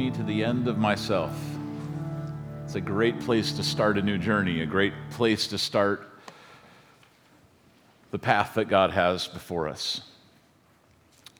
me to the end of myself. It's a great place to start a new journey, a great place to start the path that God has before us.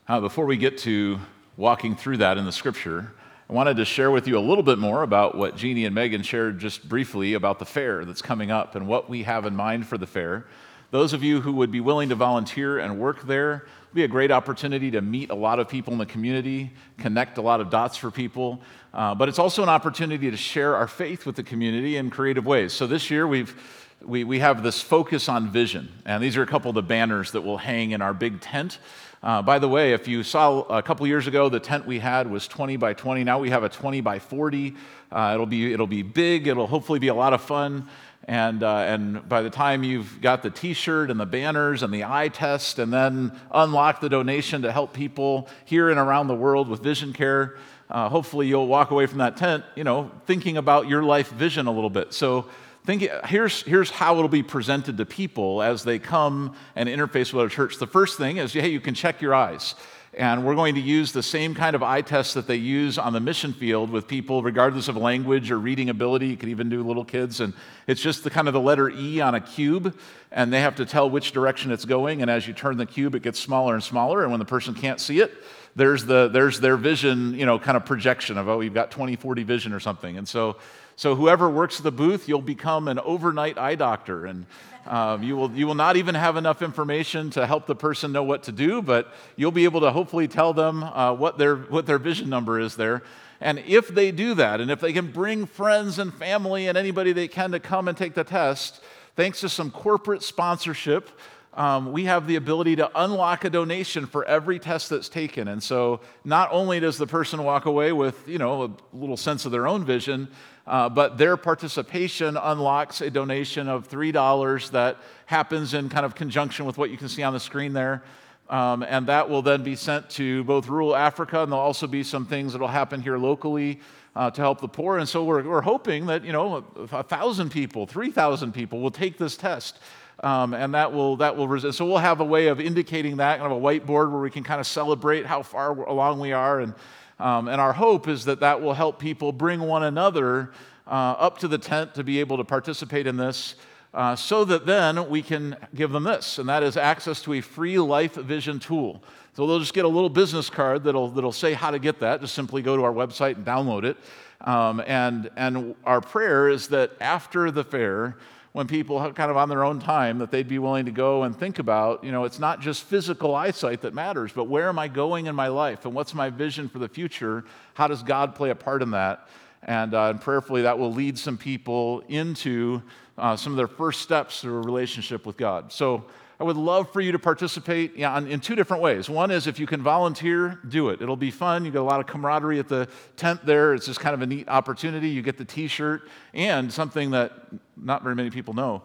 Uh, before we get to walking through that in the scripture, I wanted to share with you a little bit more about what Jeannie and Megan shared just briefly about the fair that's coming up and what we have in mind for the fair. Those of you who would be willing to volunteer and work there, will be a great opportunity to meet a lot of people in the community, connect a lot of dots for people. Uh, but it's also an opportunity to share our faith with the community in creative ways. So this year we've we, we have this focus on vision, and these are a couple of the banners that will hang in our big tent. Uh, by the way, if you saw a couple years ago, the tent we had was 20 by 20. Now we have a 20 by 40. Uh, it'll, be, it'll be big, it'll hopefully be a lot of fun. And, uh, and by the time you've got the t shirt and the banners and the eye test, and then unlock the donation to help people here and around the world with vision care, uh, hopefully you'll walk away from that tent, you know, thinking about your life vision a little bit. So think here's, here's how it'll be presented to people as they come and interface with our church. The first thing is, hey, you can check your eyes. And we're going to use the same kind of eye test that they use on the mission field with people, regardless of language or reading ability. You can even do little kids. And it's just the kind of the letter E on a cube, and they have to tell which direction it's going. And as you turn the cube, it gets smaller and smaller. And when the person can't see it, there's, the, there's their vision, you know, kind of projection of, oh, you've got 20 40 vision or something. And so so, whoever works the booth, you'll become an overnight eye doctor. And um, you, will, you will not even have enough information to help the person know what to do, but you'll be able to hopefully tell them uh, what, their, what their vision number is there. And if they do that, and if they can bring friends and family and anybody they can to come and take the test, thanks to some corporate sponsorship, um, we have the ability to unlock a donation for every test that's taken. And so not only does the person walk away with, you know, a little sense of their own vision, uh, but their participation unlocks a donation of $3 that happens in kind of conjunction with what you can see on the screen there. Um, and that will then be sent to both rural Africa, and there'll also be some things that will happen here locally uh, to help the poor. And so we're, we're hoping that, you know, a thousand people, 3,000 people will take this test. Um, and that will that will resist. So we'll have a way of indicating that, kind of a whiteboard where we can kind of celebrate how far along we are and um, and our hope is that that will help people bring one another uh, up to the tent to be able to participate in this. Uh, so that then we can give them this, and that is access to a free life vision tool. So they'll just get a little business card that'll, that'll say how to get that. Just simply go to our website and download it. Um, and, and our prayer is that after the fair, when people kind of on their own time that they'd be willing to go and think about you know it's not just physical eyesight that matters but where am i going in my life and what's my vision for the future? How does god play a part in that? And, uh, and prayerfully that will lead some people into uh, some of their first steps through a relationship with god. So I would love for you to participate in two different ways. One is if you can volunteer, do it. It'll be fun. You get a lot of camaraderie at the tent there. It's just kind of a neat opportunity. You get the t shirt and something that not very many people know.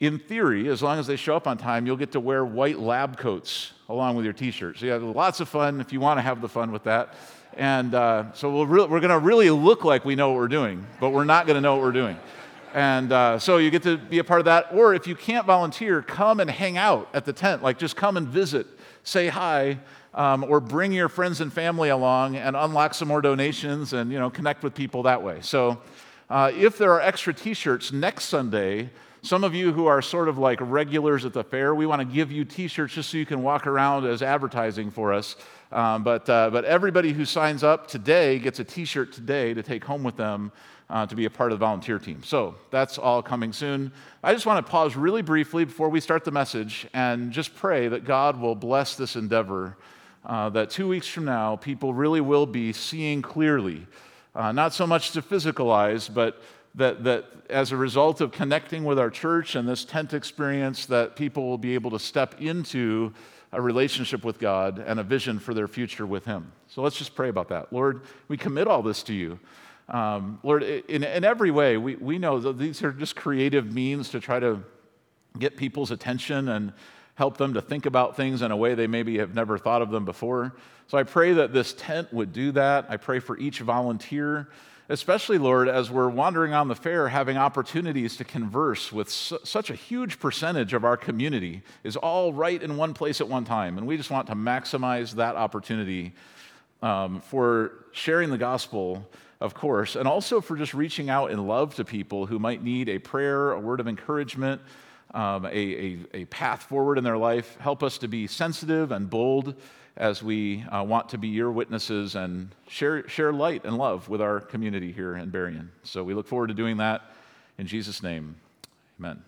In theory, as long as they show up on time, you'll get to wear white lab coats along with your t shirt. So, you have lots of fun if you want to have the fun with that. And uh, so, we we are going to really look like we know what we're doing, but we're not going to know what we're doing. And uh, so you get to be a part of that. Or if you can't volunteer, come and hang out at the tent. Like just come and visit, say hi, um, or bring your friends and family along and unlock some more donations and you know connect with people that way. So uh, if there are extra T-shirts next Sunday, some of you who are sort of like regulars at the fair, we want to give you T-shirts just so you can walk around as advertising for us. Um, but, uh, but everybody who signs up today gets a T-shirt today to take home with them uh, to be a part of the volunteer team. So that's all coming soon. I just want to pause really briefly before we start the message and just pray that God will bless this endeavor. Uh, that two weeks from now, people really will be seeing clearly, uh, not so much to physical eyes, but that, that as a result of connecting with our church and this tent experience, that people will be able to step into a relationship with God and a vision for their future with Him. So let's just pray about that. Lord, we commit all this to you. Um, Lord, in, in every way, we, we know that these are just creative means to try to get people's attention and help them to think about things in a way they maybe have never thought of them before. So I pray that this tent would do that. I pray for each volunteer, especially, Lord, as we're wandering on the fair, having opportunities to converse with su- such a huge percentage of our community is all right in one place at one time. And we just want to maximize that opportunity um, for sharing the gospel, of course, and also for just reaching out in love to people who might need a prayer, a word of encouragement, um, a, a, a, path forward in their life. Help us to be sensitive and bold as we uh, want to be your witnesses and share, share light and love with our community here in Berrien. So we look forward to doing that in Jesus' name. Amen.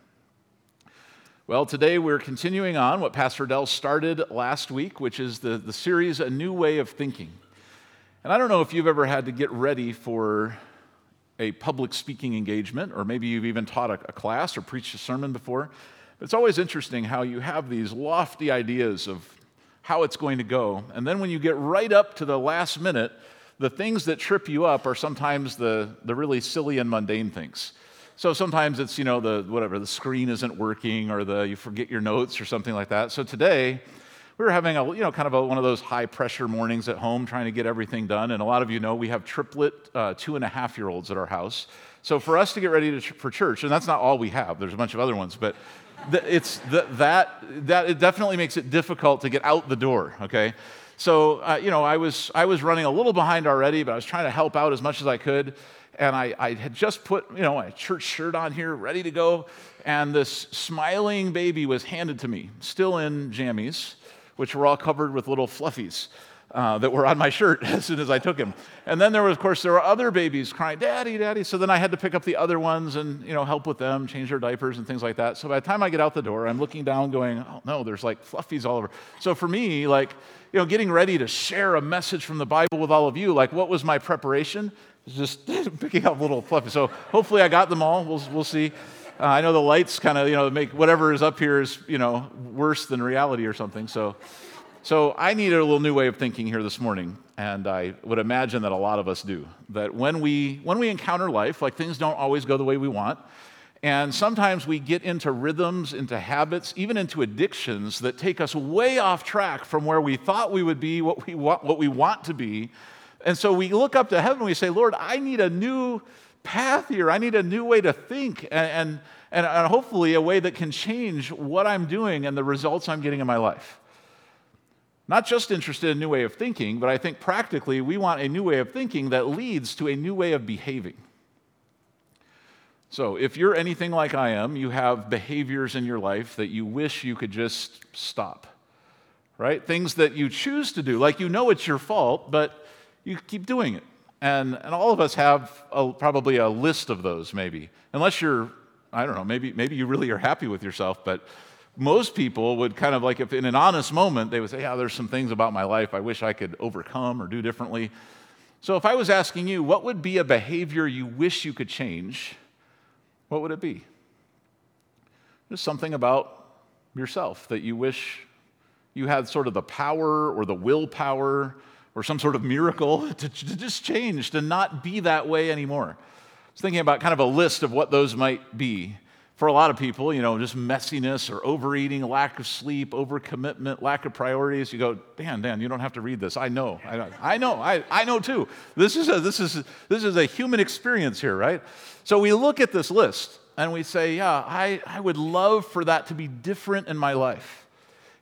Well, today we're continuing on what Pastor Dell started last week, which is the, the series A New Way of Thinking. And I don't know if you've ever had to get ready for a public speaking engagement, or maybe you've even taught a, a class or preached a sermon before. But it's always interesting how you have these lofty ideas of how it's going to go. And then when you get right up to the last minute, the things that trip you up are sometimes the, the really silly and mundane things. So sometimes it's, you know, the whatever, the screen isn't working or the you forget your notes or something like that. So today, we were having a, you know, kind of a, one of those high pressure mornings at home trying to get everything done. And a lot of you know we have triplet uh, two and a half year olds at our house. So for us to get ready to, for church, and that's not all we have, there's a bunch of other ones, but it's that, that it definitely makes it difficult to get out the door, okay? So, uh, you know, I was, I was running a little behind already, but I was trying to help out as much as I could. And I, I had just put, you know, my church shirt on here, ready to go. And this smiling baby was handed to me, still in jammies which were all covered with little fluffies. Uh, that were on my shirt as soon as I took him. And then there was, of course, there were other babies crying, "Daddy, Daddy!" So then I had to pick up the other ones and you know help with them, change their diapers and things like that. So by the time I get out the door, I'm looking down, going, "Oh no, there's like fluffies all over." So for me, like you know, getting ready to share a message from the Bible with all of you, like what was my preparation? Just picking up little fluffies. So hopefully I got them all. We'll we'll see. Uh, I know the lights kind of, you know, make whatever is up here is, you know, worse than reality or something. So, so I needed a little new way of thinking here this morning, and I would imagine that a lot of us do. That when we when we encounter life, like things don't always go the way we want, and sometimes we get into rhythms, into habits, even into addictions that take us way off track from where we thought we would be, what we want, what we want to be. And so we look up to heaven and we say, Lord, I need a new path here. I need a new way to think and, and, and hopefully a way that can change what I'm doing and the results I'm getting in my life. Not just interested in a new way of thinking, but I think practically we want a new way of thinking that leads to a new way of behaving. So, if you're anything like I am, you have behaviors in your life that you wish you could just stop, right? Things that you choose to do, like you know it's your fault, but you keep doing it. And, and all of us have a, probably a list of those, maybe. Unless you're, I don't know, maybe, maybe you really are happy with yourself, but most people would kind of like, if in an honest moment, they would say, Yeah, there's some things about my life I wish I could overcome or do differently. So if I was asking you, what would be a behavior you wish you could change? What would it be? Just something about yourself that you wish you had sort of the power or the willpower or some sort of miracle to, to just change, to not be that way anymore. I was thinking about kind of a list of what those might be. For a lot of people, you know, just messiness or overeating, lack of sleep, overcommitment, lack of priorities. You go, Dan, Dan, you don't have to read this. I know. I know. I know. I, I know too. This is, a, this, is, this is a human experience here, right? So we look at this list and we say, yeah, I, I would love for that to be different in my life.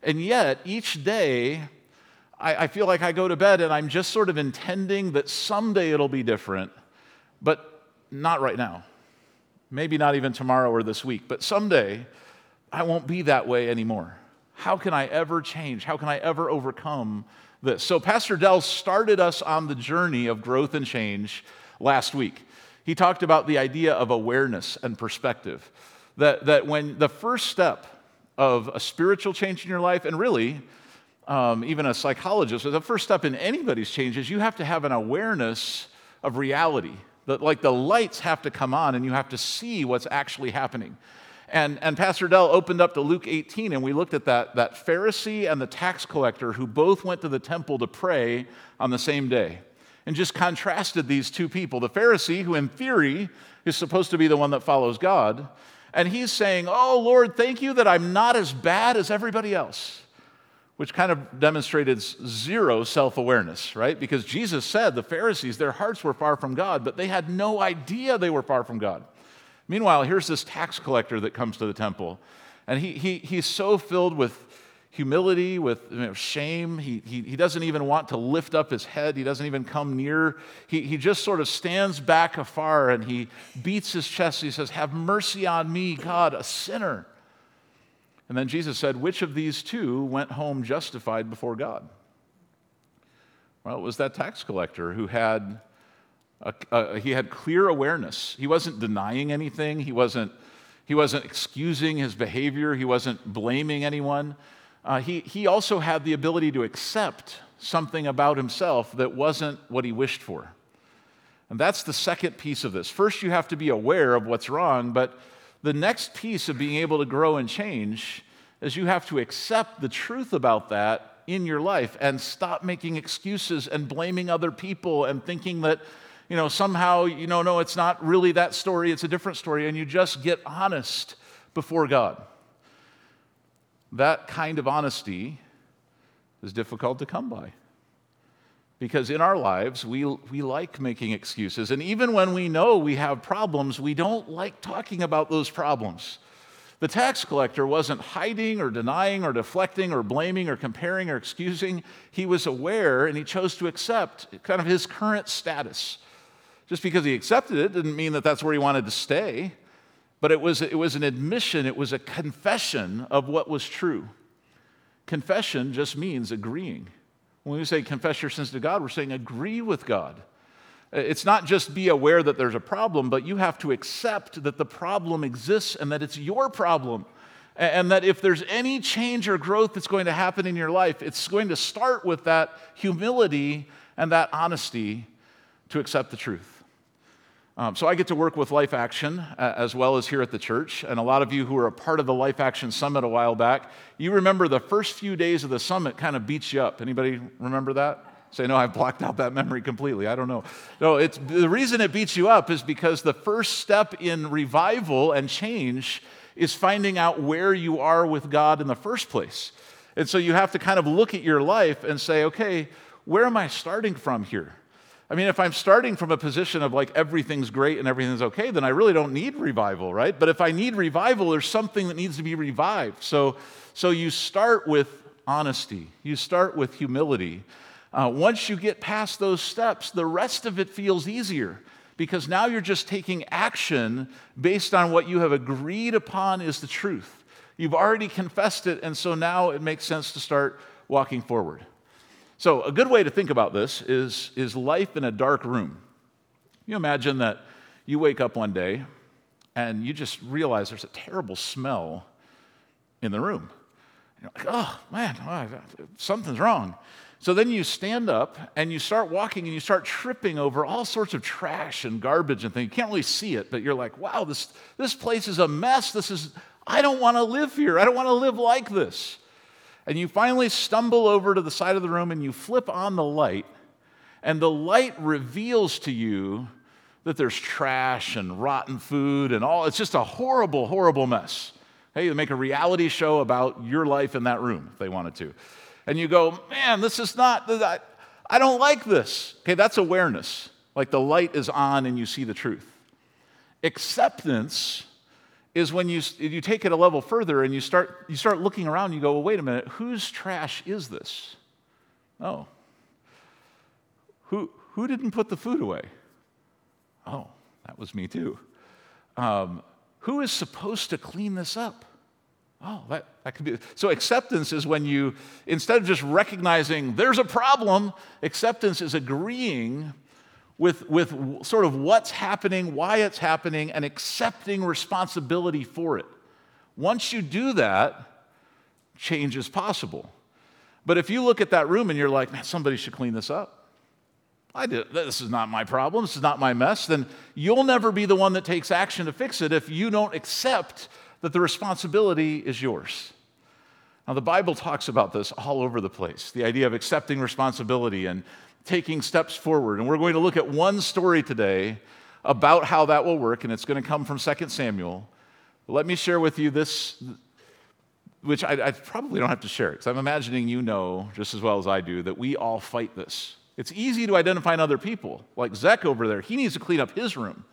And yet, each day, I, I feel like I go to bed and I'm just sort of intending that someday it'll be different, but not right now. Maybe not even tomorrow or this week, but someday I won't be that way anymore. How can I ever change? How can I ever overcome this? So, Pastor Dell started us on the journey of growth and change last week. He talked about the idea of awareness and perspective. That, that when the first step of a spiritual change in your life, and really um, even a psychologist, the first step in anybody's change is you have to have an awareness of reality. That, like the lights have to come on and you have to see what's actually happening. And, and Pastor Dell opened up to Luke 18, and we looked at that, that Pharisee and the tax collector who both went to the temple to pray on the same day. And just contrasted these two people. The Pharisee, who in theory is supposed to be the one that follows God, and he's saying, Oh, Lord, thank you that I'm not as bad as everybody else which kind of demonstrated zero self awareness, right? Because Jesus said the Pharisees, their hearts were far from God, but they had no idea they were far from God. Meanwhile, here's this tax collector that comes to the temple, and he, he, he's so filled with humility, with you know, shame. He, he, he doesn't even want to lift up his head. He doesn't even come near. He, he just sort of stands back afar and he beats his chest. He says, Have mercy on me, God, a sinner. And then Jesus said, Which of these two went home justified before God? Well, it was that tax collector who had a, a, he had clear awareness. He wasn't denying anything. He wasn't he wasn't excusing his behavior. He wasn't blaming anyone uh, he, he also had the ability to accept something about himself that wasn't what he wished for. And that's the second piece of this. First, you have to be aware of what's wrong, but the next piece of being able to grow and change is you have to accept the truth about that in your life and stop making excuses and blaming other people and thinking that you know somehow you know no it's not really that story it's a different story and you just get honest before god that kind of honesty is difficult to come by. Because in our lives, we, we like making excuses. And even when we know we have problems, we don't like talking about those problems. The tax collector wasn't hiding or denying or deflecting or blaming or comparing or excusing. He was aware and he chose to accept kind of his current status. Just because he accepted it didn't mean that that's where he wanted to stay but it was, it was an admission, it was a confession of what was true. Confession just means agreeing. When we say confess your sins to God, we're saying agree with God. It's not just be aware that there's a problem, but you have to accept that the problem exists and that it's your problem. And that if there's any change or growth that's going to happen in your life, it's going to start with that humility and that honesty to accept the truth. Um, so I get to work with Life Action uh, as well as here at the church. And a lot of you who were a part of the Life Action Summit a while back, you remember the first few days of the summit kind of beats you up. Anybody remember that? Say, no, I've blocked out that memory completely. I don't know. No, it's, the reason it beats you up is because the first step in revival and change is finding out where you are with God in the first place. And so you have to kind of look at your life and say, okay, where am I starting from here? I mean, if I'm starting from a position of like everything's great and everything's okay, then I really don't need revival, right? But if I need revival, there's something that needs to be revived. So, so you start with honesty, you start with humility. Uh, once you get past those steps, the rest of it feels easier because now you're just taking action based on what you have agreed upon is the truth. You've already confessed it, and so now it makes sense to start walking forward. So, a good way to think about this is, is life in a dark room. You imagine that you wake up one day and you just realize there's a terrible smell in the room. You're like, oh man, oh, something's wrong. So then you stand up and you start walking and you start tripping over all sorts of trash and garbage and things. You can't really see it, but you're like, wow, this, this place is a mess. This is, I don't want to live here. I don't want to live like this. And you finally stumble over to the side of the room and you flip on the light, and the light reveals to you that there's trash and rotten food and all. It's just a horrible, horrible mess. Hey, they make a reality show about your life in that room if they wanted to. And you go, man, this is not, I don't like this. Okay, that's awareness. Like the light is on and you see the truth. Acceptance is when you, you take it a level further and you start, you start looking around, you go, well, wait a minute, whose trash is this? Oh. Who, who didn't put the food away? Oh, that was me too. Um, who is supposed to clean this up? Oh, that, that could be. So, acceptance is when you, instead of just recognizing there's a problem, acceptance is agreeing with, with sort of what's happening, why it's happening, and accepting responsibility for it. Once you do that, change is possible. But if you look at that room and you're like, man, somebody should clean this up. I did, this is not my problem, this is not my mess, then you'll never be the one that takes action to fix it if you don't accept that the responsibility is yours. Now, the Bible talks about this all over the place the idea of accepting responsibility and taking steps forward. And we're going to look at one story today about how that will work, and it's going to come from 2 Samuel. Let me share with you this, which I, I probably don't have to share, because I'm imagining you know just as well as I do that we all fight this. It's easy to identify in other people, like Zek over there. He needs to clean up his room,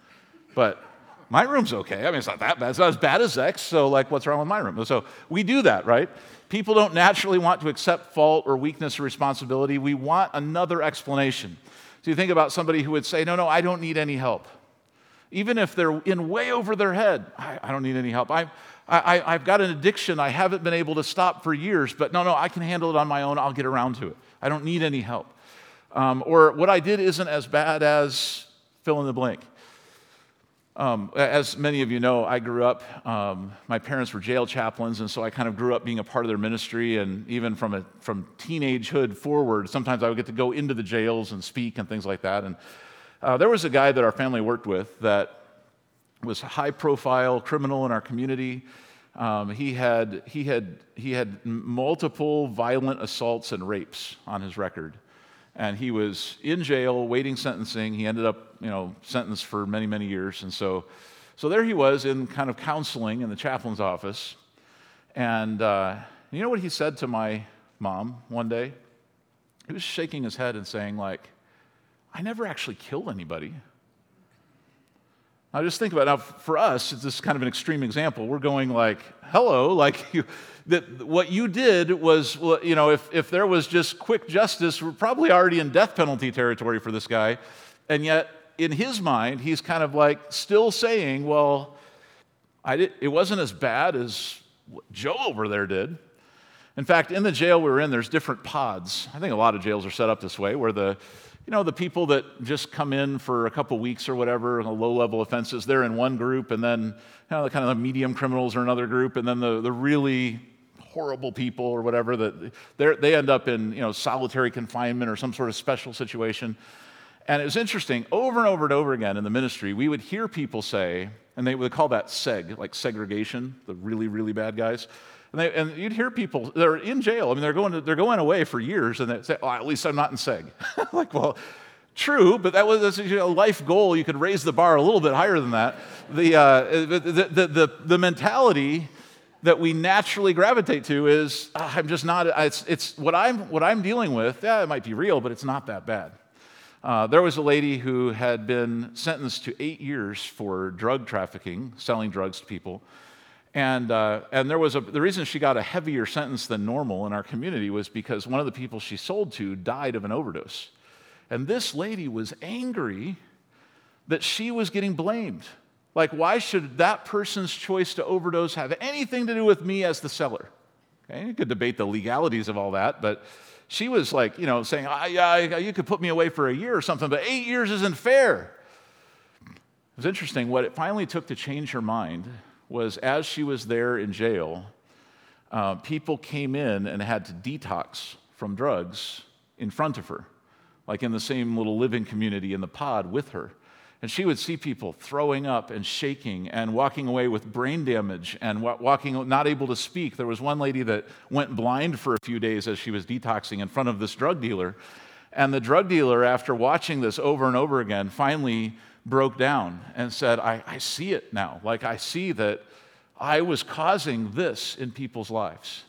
but My room's okay. I mean, it's not that bad. It's not as bad as X, so like, what's wrong with my room? So we do that, right? People don't naturally want to accept fault or weakness or responsibility. We want another explanation. So you think about somebody who would say, No, no, I don't need any help. Even if they're in way over their head, I, I don't need any help. I, I, I've got an addiction I haven't been able to stop for years, but no, no, I can handle it on my own. I'll get around to it. I don't need any help. Um, or what I did isn't as bad as fill in the blank. Um, as many of you know, I grew up, um, my parents were jail chaplains, and so I kind of grew up being a part of their ministry. And even from, a, from teenagehood forward, sometimes I would get to go into the jails and speak and things like that. And uh, there was a guy that our family worked with that was a high profile criminal in our community. Um, he, had, he, had, he had multiple violent assaults and rapes on his record and he was in jail waiting sentencing. He ended up, you know, sentenced for many, many years. And so, so there he was in kind of counseling in the chaplain's office. And uh, you know what he said to my mom one day? He was shaking his head and saying, like, I never actually killed anybody. Now, just think about it. Now, for us, it's this kind of an extreme example. We're going like, hello, like you, that what you did was, you know, if, if there was just quick justice, we're probably already in death penalty territory for this guy. And yet, in his mind, he's kind of like still saying, well, I did, it wasn't as bad as what Joe over there did. In fact, in the jail we were in, there's different pods. I think a lot of jails are set up this way, where the you know, the people that just come in for a couple weeks or whatever, low level offenses, they're in one group, and then you know, the kind of the medium criminals are another group, and then the, the really horrible people or whatever that they end up in you know solitary confinement or some sort of special situation. And it was interesting over and over and over again in the ministry we would hear people say and they would call that seg like segregation the really really bad guys and, they, and you'd hear people they're in jail i mean they're going, to, they're going away for years and they say oh, at least i'm not in seg like well True, but that was a life goal. You could raise the bar a little bit higher than that. The, uh, the, the, the, the mentality that we naturally gravitate to is oh, I'm just not, it's, it's what, I'm, what I'm dealing with, yeah, it might be real, but it's not that bad. Uh, there was a lady who had been sentenced to eight years for drug trafficking, selling drugs to people. And, uh, and there was a, the reason she got a heavier sentence than normal in our community was because one of the people she sold to died of an overdose. And this lady was angry that she was getting blamed like, why should that person's choice to overdose have anything to do with me as the seller? Okay, you could debate the legalities of all that, but she was like, you know, saying, I, I, you could put me away for a year or something, but eight years isn't fair. It was interesting. What it finally took to change her mind was as she was there in jail, uh, people came in and had to detox from drugs in front of her, like in the same little living community in the pod with her. And she would see people throwing up and shaking and walking away with brain damage and walking not able to speak. There was one lady that went blind for a few days as she was detoxing in front of this drug dealer. And the drug dealer, after watching this over and over again, finally broke down and said, I, I see it now. Like, I see that I was causing this in people's lives.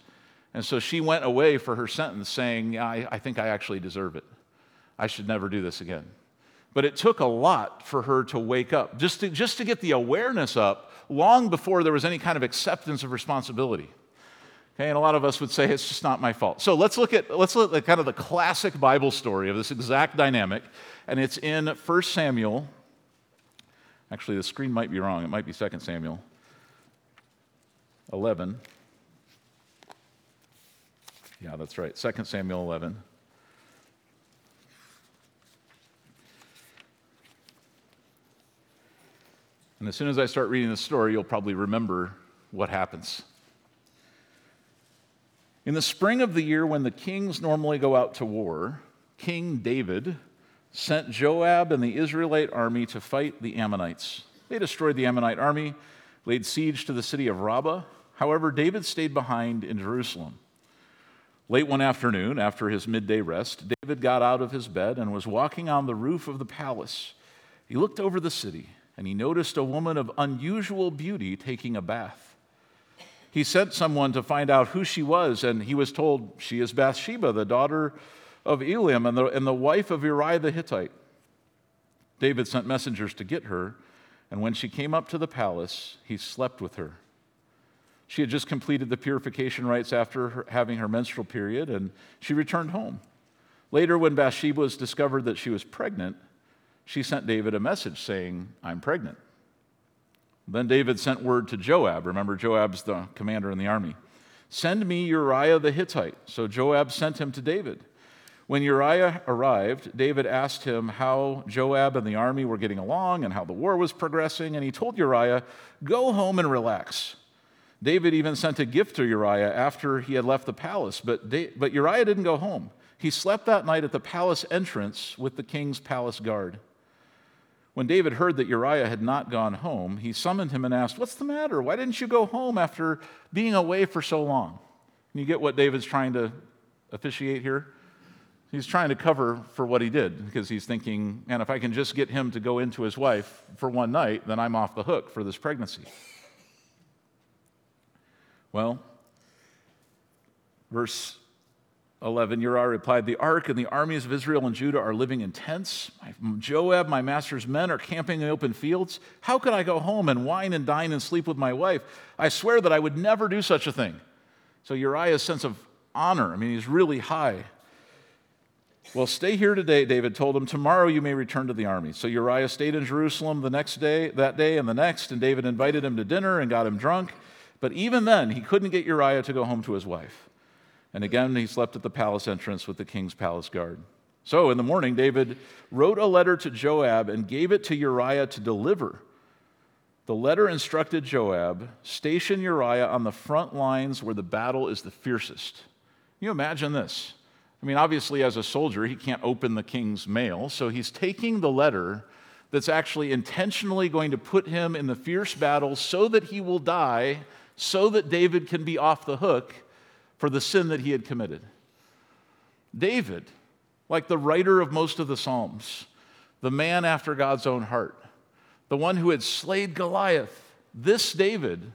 And so she went away for her sentence saying, yeah, I, I think I actually deserve it. I should never do this again. But it took a lot for her to wake up, just to, just to get the awareness up long before there was any kind of acceptance of responsibility. Okay, and a lot of us would say it's just not my fault. So let's look at let's look at kind of the classic Bible story of this exact dynamic, and it's in 1 Samuel. Actually, the screen might be wrong. It might be 2 Samuel 11. Yeah, that's right. 2 Samuel 11. And as soon as I start reading the story, you'll probably remember what happens. In the spring of the year when the kings normally go out to war, King David sent Joab and the Israelite army to fight the Ammonites. They destroyed the Ammonite army, laid siege to the city of Rabbah. However, David stayed behind in Jerusalem. Late one afternoon, after his midday rest, David got out of his bed and was walking on the roof of the palace. He looked over the city and he noticed a woman of unusual beauty taking a bath. He sent someone to find out who she was, and he was told she is Bathsheba, the daughter of Eliam and the, and the wife of Uriah the Hittite. David sent messengers to get her, And when she came up to the palace, he slept with her. She had just completed the purification rites after her, having her menstrual period, and she returned home. Later, when Bathsheba was discovered that she was pregnant, she sent David a message saying, I'm pregnant. Then David sent word to Joab. Remember, Joab's the commander in the army. Send me Uriah the Hittite. So Joab sent him to David. When Uriah arrived, David asked him how Joab and the army were getting along and how the war was progressing, and he told Uriah, Go home and relax. David even sent a gift to Uriah after he had left the palace, but, but Uriah didn't go home. He slept that night at the palace entrance with the king's palace guard. When David heard that Uriah had not gone home, he summoned him and asked, What's the matter? Why didn't you go home after being away for so long? Can you get what David's trying to officiate here? He's trying to cover for what he did because he's thinking, and if I can just get him to go into his wife for one night, then I'm off the hook for this pregnancy. Well, verse 11, Uriah replied, The ark and the armies of Israel and Judah are living in tents. Joab, my master's men, are camping in open fields. How could I go home and wine and dine and sleep with my wife? I swear that I would never do such a thing. So Uriah's sense of honor, I mean, he's really high well, stay here today, David told him. Tomorrow you may return to the army. So Uriah stayed in Jerusalem the next day, that day and the next, and David invited him to dinner and got him drunk. But even then, he couldn't get Uriah to go home to his wife. And again, he slept at the palace entrance with the king's palace guard. So in the morning, David wrote a letter to Joab and gave it to Uriah to deliver. The letter instructed Joab station Uriah on the front lines where the battle is the fiercest. Can you imagine this? I mean, obviously, as a soldier, he can't open the king's mail, so he's taking the letter that's actually intentionally going to put him in the fierce battle so that he will die, so that David can be off the hook for the sin that he had committed. David, like the writer of most of the Psalms, the man after God's own heart, the one who had slayed Goliath, this David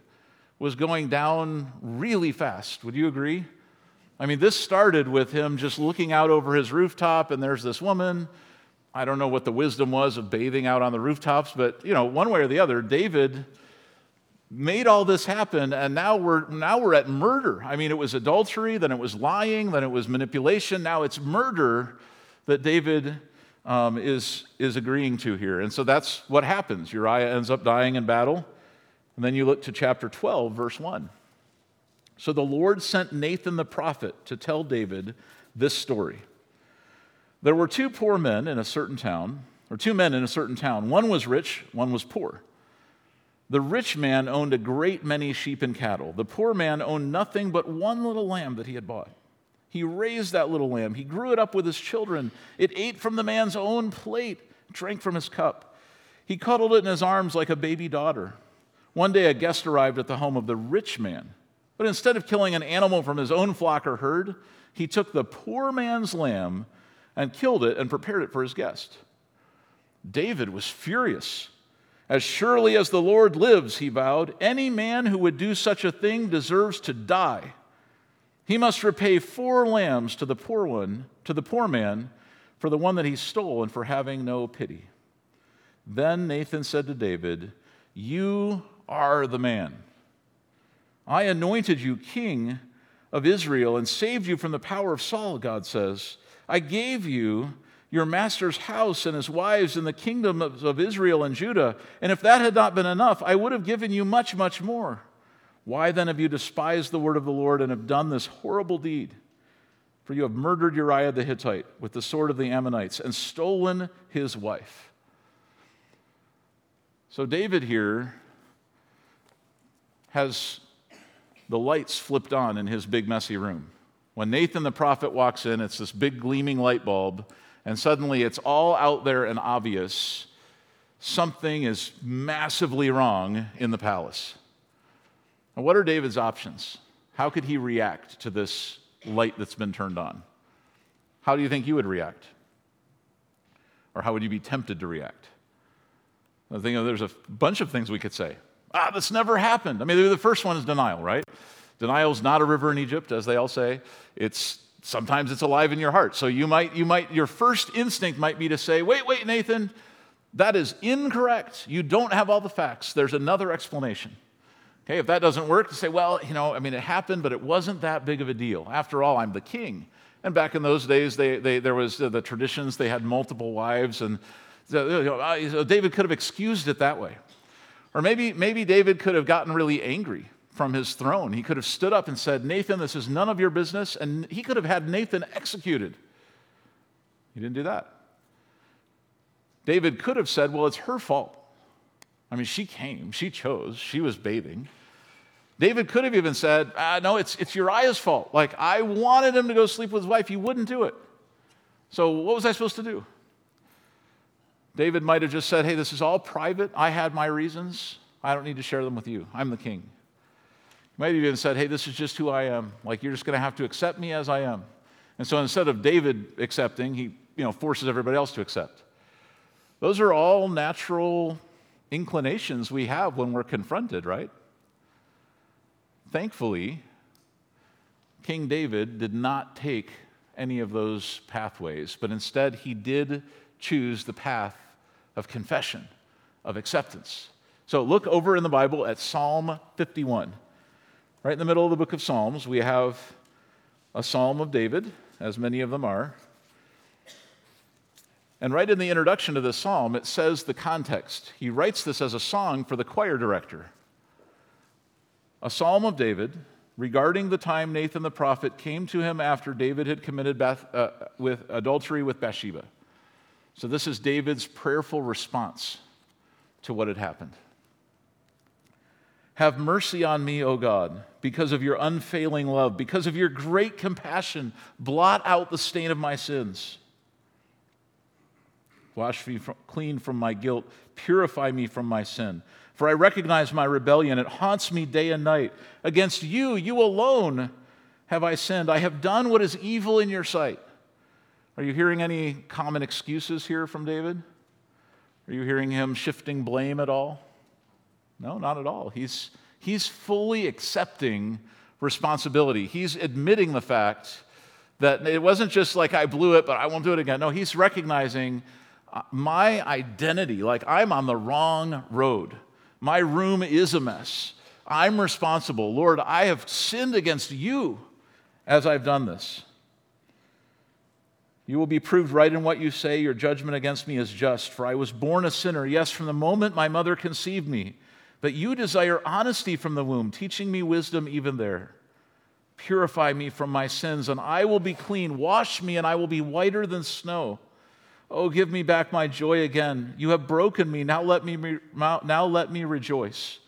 was going down really fast. Would you agree? I mean, this started with him just looking out over his rooftop, and there's this woman. I don't know what the wisdom was of bathing out on the rooftops, but you know, one way or the other, David made all this happen, and now we're now we're at murder. I mean, it was adultery, then it was lying, then it was manipulation. Now it's murder that David um, is is agreeing to here, and so that's what happens. Uriah ends up dying in battle, and then you look to chapter 12, verse one. So the Lord sent Nathan the prophet to tell David this story. There were two poor men in a certain town, or two men in a certain town. One was rich, one was poor. The rich man owned a great many sheep and cattle. The poor man owned nothing but one little lamb that he had bought. He raised that little lamb. He grew it up with his children. It ate from the man's own plate, drank from his cup. He cuddled it in his arms like a baby daughter. One day, a guest arrived at the home of the rich man. But instead of killing an animal from his own flock or herd, he took the poor man's lamb and killed it and prepared it for his guest. David was furious. As surely as the Lord lives, he vowed, any man who would do such a thing deserves to die. He must repay four lambs to the poor one, to the poor man, for the one that he stole and for having no pity. Then Nathan said to David, You are the man. I anointed you king of Israel and saved you from the power of Saul, God says. I gave you your master's house and his wives in the kingdom of Israel and Judah. And if that had not been enough, I would have given you much, much more. Why then have you despised the word of the Lord and have done this horrible deed? For you have murdered Uriah the Hittite with the sword of the Ammonites and stolen his wife. So, David here has the lights flipped on in his big, messy room. When Nathan the prophet walks in, it's this big, gleaming light bulb, and suddenly it's all out there and obvious. Something is massively wrong in the palace. And what are David's options? How could he react to this light that's been turned on? How do you think you would react? Or how would you be tempted to react? I think there's a bunch of things we could say ah, this never happened. I mean, the first one is denial, right? Denial is not a river in Egypt, as they all say. It's sometimes it's alive in your heart. So you might, you might, your first instinct might be to say, wait, wait, Nathan, That is incorrect. You don't have all the facts. There's another explanation. Okay, if that doesn't work, to say, well, you know, I mean, it happened, but it wasn't that big of a deal. After all, I'm the king. And back in those days, they, they, there was the traditions, they had multiple wives, and so David could have excused it that way. Or maybe, maybe David could have gotten really angry from his throne. He could have stood up and said, Nathan, this is none of your business. And he could have had Nathan executed. He didn't do that. David could have said, Well, it's her fault. I mean, she came, she chose, she was bathing. David could have even said, ah, No, it's, it's Uriah's fault. Like, I wanted him to go sleep with his wife, he wouldn't do it. So, what was I supposed to do? David might have just said, Hey, this is all private. I had my reasons. I don't need to share them with you. I'm the king. He might have even said, Hey, this is just who I am. Like, you're just going to have to accept me as I am. And so instead of David accepting, he you know, forces everybody else to accept. Those are all natural inclinations we have when we're confronted, right? Thankfully, King David did not take any of those pathways, but instead he did choose the path of confession, of acceptance. So look over in the Bible at Psalm 51. Right in the middle of the book of Psalms, we have a psalm of David, as many of them are. And right in the introduction to this psalm, it says the context. He writes this as a song for the choir director. A psalm of David regarding the time Nathan the prophet came to him after David had committed Beth, uh, with adultery with Bathsheba. So, this is David's prayerful response to what had happened. Have mercy on me, O God, because of your unfailing love, because of your great compassion. Blot out the stain of my sins. Wash me from, clean from my guilt. Purify me from my sin. For I recognize my rebellion. It haunts me day and night. Against you, you alone, have I sinned. I have done what is evil in your sight. Are you hearing any common excuses here from David? Are you hearing him shifting blame at all? No, not at all. He's, he's fully accepting responsibility. He's admitting the fact that it wasn't just like I blew it, but I won't do it again. No, he's recognizing uh, my identity, like I'm on the wrong road. My room is a mess. I'm responsible. Lord, I have sinned against you as I've done this. You will be proved right in what you say. Your judgment against me is just. For I was born a sinner, yes, from the moment my mother conceived me. But you desire honesty from the womb, teaching me wisdom even there. Purify me from my sins, and I will be clean. Wash me, and I will be whiter than snow. Oh, give me back my joy again. You have broken me. Now let me, now let me rejoice.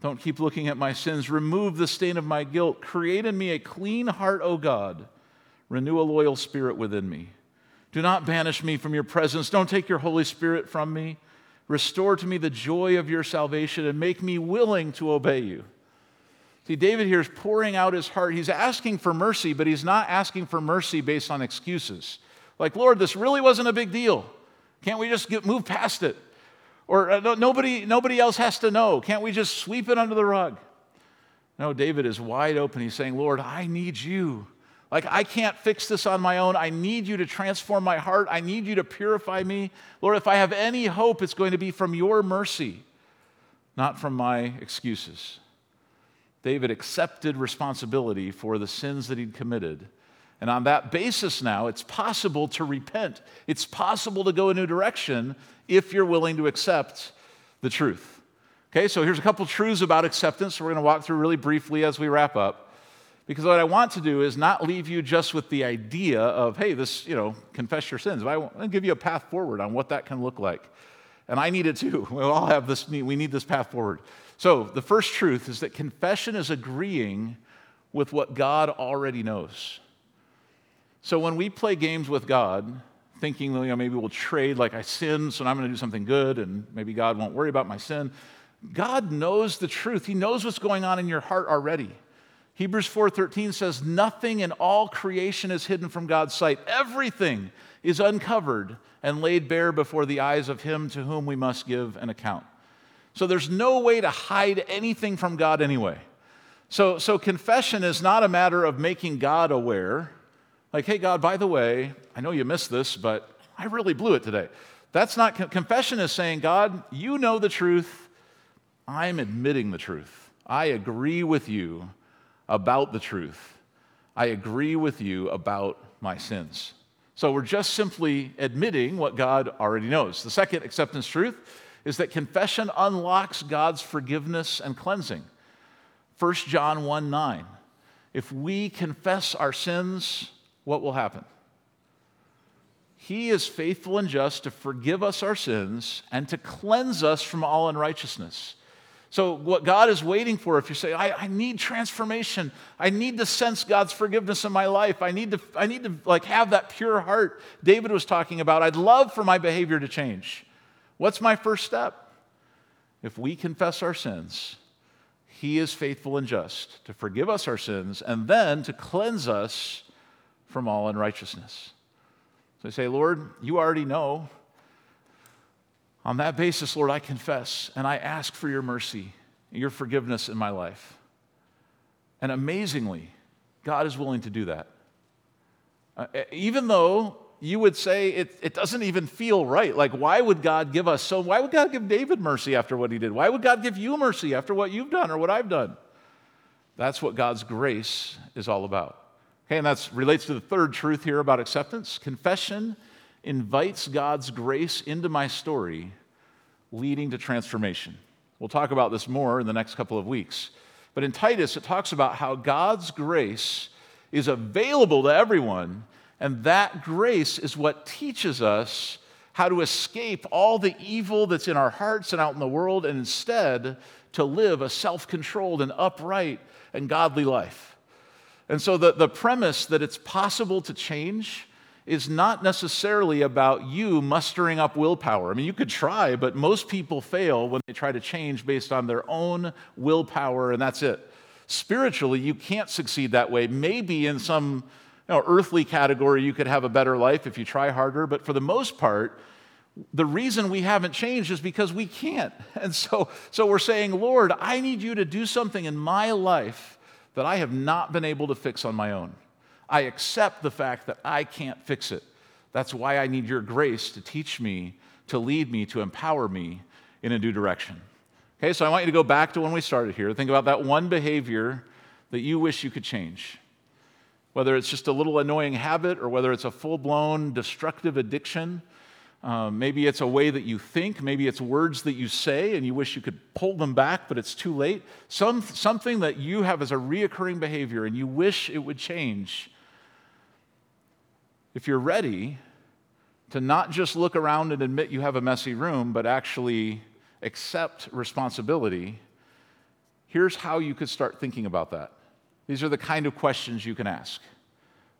Don't keep looking at my sins. Remove the stain of my guilt. Create in me a clean heart, O God Renew a loyal spirit within me. Do not banish me from your presence. Don't take your Holy Spirit from me. Restore to me the joy of your salvation and make me willing to obey you. See, David here is pouring out his heart. He's asking for mercy, but he's not asking for mercy based on excuses. Like, Lord, this really wasn't a big deal. Can't we just get, move past it? Or uh, no, nobody, nobody else has to know. Can't we just sweep it under the rug? No, David is wide open. He's saying, Lord, I need you. Like, I can't fix this on my own. I need you to transform my heart. I need you to purify me. Lord, if I have any hope, it's going to be from your mercy, not from my excuses. David accepted responsibility for the sins that he'd committed. And on that basis, now, it's possible to repent. It's possible to go a new direction if you're willing to accept the truth. Okay, so here's a couple truths about acceptance we're going to walk through really briefly as we wrap up. Because what I want to do is not leave you just with the idea of, hey, this, you know, confess your sins. I want to give you a path forward on what that can look like. And I need it too. We all have this, we need this path forward. So the first truth is that confession is agreeing with what God already knows. So when we play games with God, thinking, you know, maybe we'll trade, like I sin, so I'm going to do something good, and maybe God won't worry about my sin. God knows the truth. He knows what's going on in your heart already. Hebrews 4:13 says nothing in all creation is hidden from God's sight. Everything is uncovered and laid bare before the eyes of him to whom we must give an account. So there's no way to hide anything from God anyway. So, so confession is not a matter of making God aware. Like, hey, God, by the way, I know you missed this, but I really blew it today. That's not confession is saying, God, you know the truth. I'm admitting the truth. I agree with you about the truth. I agree with you about my sins. So we're just simply admitting what God already knows. The second acceptance truth is that confession unlocks God's forgiveness and cleansing. 1 John 1 9. If we confess our sins, what will happen? He is faithful and just to forgive us our sins and to cleanse us from all unrighteousness. So, what God is waiting for, if you say, I, I, need transformation, I need to sense God's forgiveness in my life, I need to, I need to like have that pure heart David was talking about. I'd love for my behavior to change. What's my first step? If we confess our sins, He is faithful and just to forgive us our sins and then to cleanse us from all unrighteousness. So I say, Lord, you already know on that basis, Lord, I confess and I ask for your mercy, and your forgiveness in my life. And amazingly, God is willing to do that. Uh, even though you would say it, it doesn't even feel right. Like, why would God give us so? Why would God give David mercy after what he did? Why would God give you mercy after what you've done or what I've done? That's what God's grace is all about. Okay, and that relates to the third truth here about acceptance. Confession invites God's grace into my story, leading to transformation. We'll talk about this more in the next couple of weeks. But in Titus, it talks about how God's grace is available to everyone, and that grace is what teaches us how to escape all the evil that's in our hearts and out in the world, and instead to live a self controlled and upright and godly life. And so, the, the premise that it's possible to change is not necessarily about you mustering up willpower. I mean, you could try, but most people fail when they try to change based on their own willpower, and that's it. Spiritually, you can't succeed that way. Maybe in some you know, earthly category, you could have a better life if you try harder, but for the most part, the reason we haven't changed is because we can't. And so, so we're saying, Lord, I need you to do something in my life that I have not been able to fix on my own. I accept the fact that I can't fix it. That's why I need your grace to teach me, to lead me, to empower me in a new direction. Okay, so I want you to go back to when we started here. Think about that one behavior that you wish you could change. Whether it's just a little annoying habit or whether it's a full blown destructive addiction. Um, maybe it's a way that you think. Maybe it's words that you say and you wish you could pull them back, but it's too late. Some, something that you have as a reoccurring behavior and you wish it would change if you're ready to not just look around and admit you have a messy room, but actually accept responsibility, here's how you could start thinking about that. These are the kind of questions you can ask.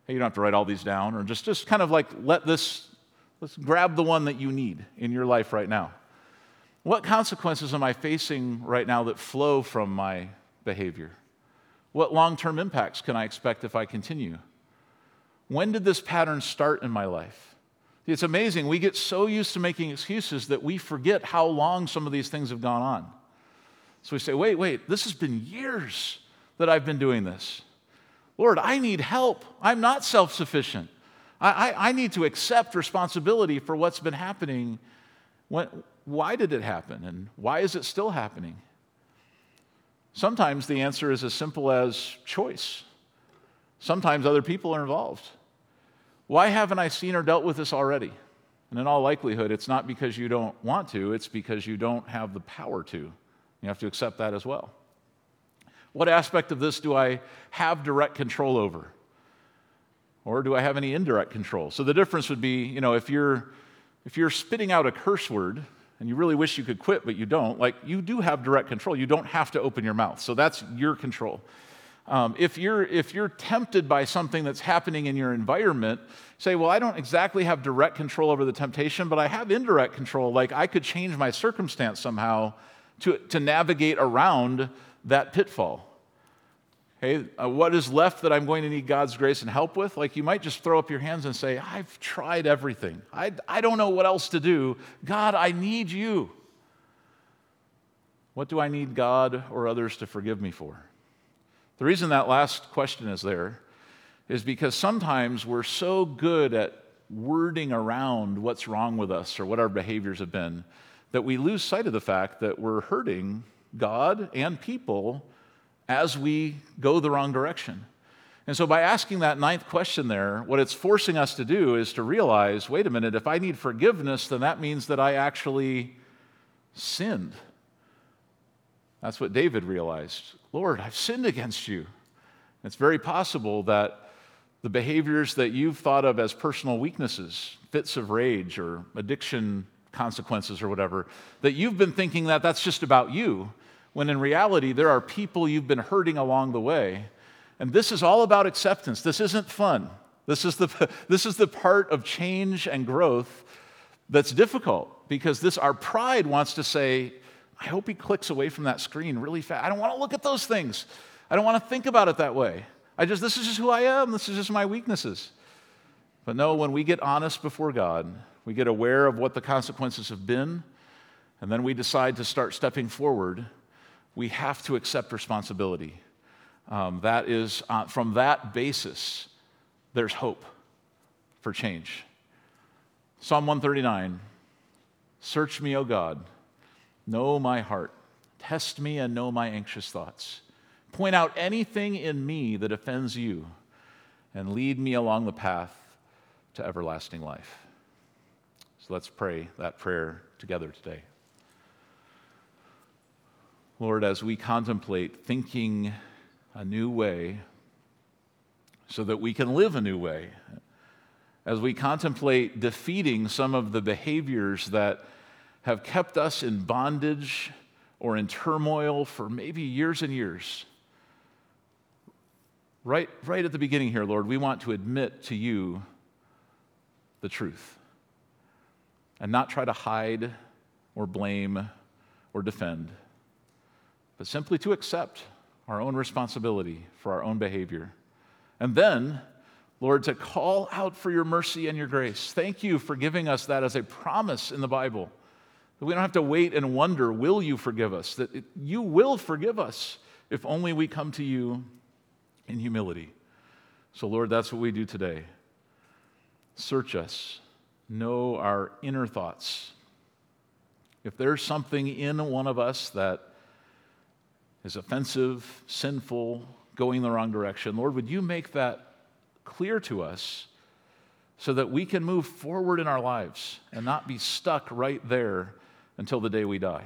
Hey, you don't have to write all these down, or just, just kind of like let this, let's grab the one that you need in your life right now. What consequences am I facing right now that flow from my behavior? What long term impacts can I expect if I continue? When did this pattern start in my life? It's amazing. We get so used to making excuses that we forget how long some of these things have gone on. So we say, wait, wait, this has been years that I've been doing this. Lord, I need help. I'm not self sufficient. I, I, I, need to accept responsibility for what's been happening. When, why did it happen? And why is it still happening? Sometimes the answer is as simple as choice. Sometimes other people are involved. Why haven't I seen or dealt with this already? And in all likelihood, it's not because you don't want to, it's because you don't have the power to. You have to accept that as well. What aspect of this do I have direct control over? Or do I have any indirect control? So the difference would be, you know, if you're if you're spitting out a curse word and you really wish you could quit but you don't, like you do have direct control. You don't have to open your mouth. So that's your control. Um, if, you're, if you're tempted by something that's happening in your environment, say, Well, I don't exactly have direct control over the temptation, but I have indirect control. Like I could change my circumstance somehow to, to navigate around that pitfall. Hey, uh, what is left that I'm going to need God's grace and help with? Like you might just throw up your hands and say, I've tried everything. I, I don't know what else to do. God, I need you. What do I need God or others to forgive me for? The reason that last question is there is because sometimes we're so good at wording around what's wrong with us or what our behaviors have been that we lose sight of the fact that we're hurting God and people as we go the wrong direction. And so, by asking that ninth question there, what it's forcing us to do is to realize wait a minute, if I need forgiveness, then that means that I actually sinned. That's what David realized. Lord, I've sinned against you. It's very possible that the behaviors that you've thought of as personal weaknesses, fits of rage or addiction consequences or whatever, that you've been thinking that that's just about you, when in reality, there are people you've been hurting along the way. And this is all about acceptance. This isn't fun. This is the, this is the part of change and growth that's difficult because this, our pride wants to say, I hope he clicks away from that screen really fast. I don't want to look at those things. I don't want to think about it that way. I just, this is just who I am. This is just my weaknesses. But no, when we get honest before God, we get aware of what the consequences have been, and then we decide to start stepping forward, we have to accept responsibility. Um, that is, uh, from that basis, there's hope for change. Psalm 139 Search me, O God, know my heart, test me and know my anxious thoughts. Point out anything in me that offends you, and lead me along the path to everlasting life. So let's pray that prayer together today. Lord, as we contemplate thinking a new way so that we can live a new way, as we contemplate defeating some of the behaviors that have kept us in bondage or in turmoil for maybe years and years. Right, right at the beginning here, Lord, we want to admit to you the truth and not try to hide or blame or defend, but simply to accept our own responsibility for our own behavior. And then, Lord, to call out for your mercy and your grace. Thank you for giving us that as a promise in the Bible. We don't have to wait and wonder, will you forgive us? That it, you will forgive us if only we come to you in humility. So, Lord, that's what we do today. Search us know our inner thoughts. If there's something in one of us that is offensive, sinful, going the wrong direction, Lord, would you make that clear to us so that we can move forward in our lives and not be stuck right there until the day we die?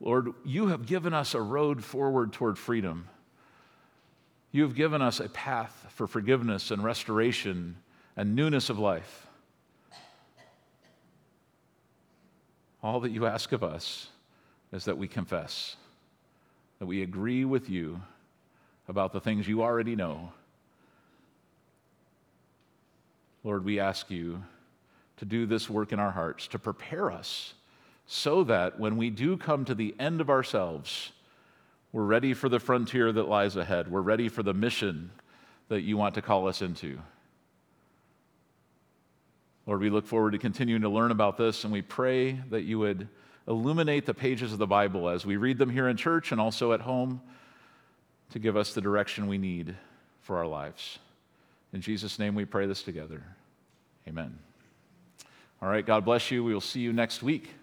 Lord, you have given us a road forward toward freedom. You have given us a path for forgiveness and restoration and newness of life. All that you ask of us is that we confess, that we agree with you about the things you already know. Lord, we ask you to do this work in our hearts, to prepare us so that when we do come to the end of ourselves, we're ready for the frontier that lies ahead. We're ready for the mission that you want to call us into. Lord, we look forward to continuing to learn about this, and we pray that you would illuminate the pages of the Bible as we read them here in church and also at home to give us the direction we need for our lives. In Jesus' name we pray this together. Amen. All right, God bless you. We will see you next week.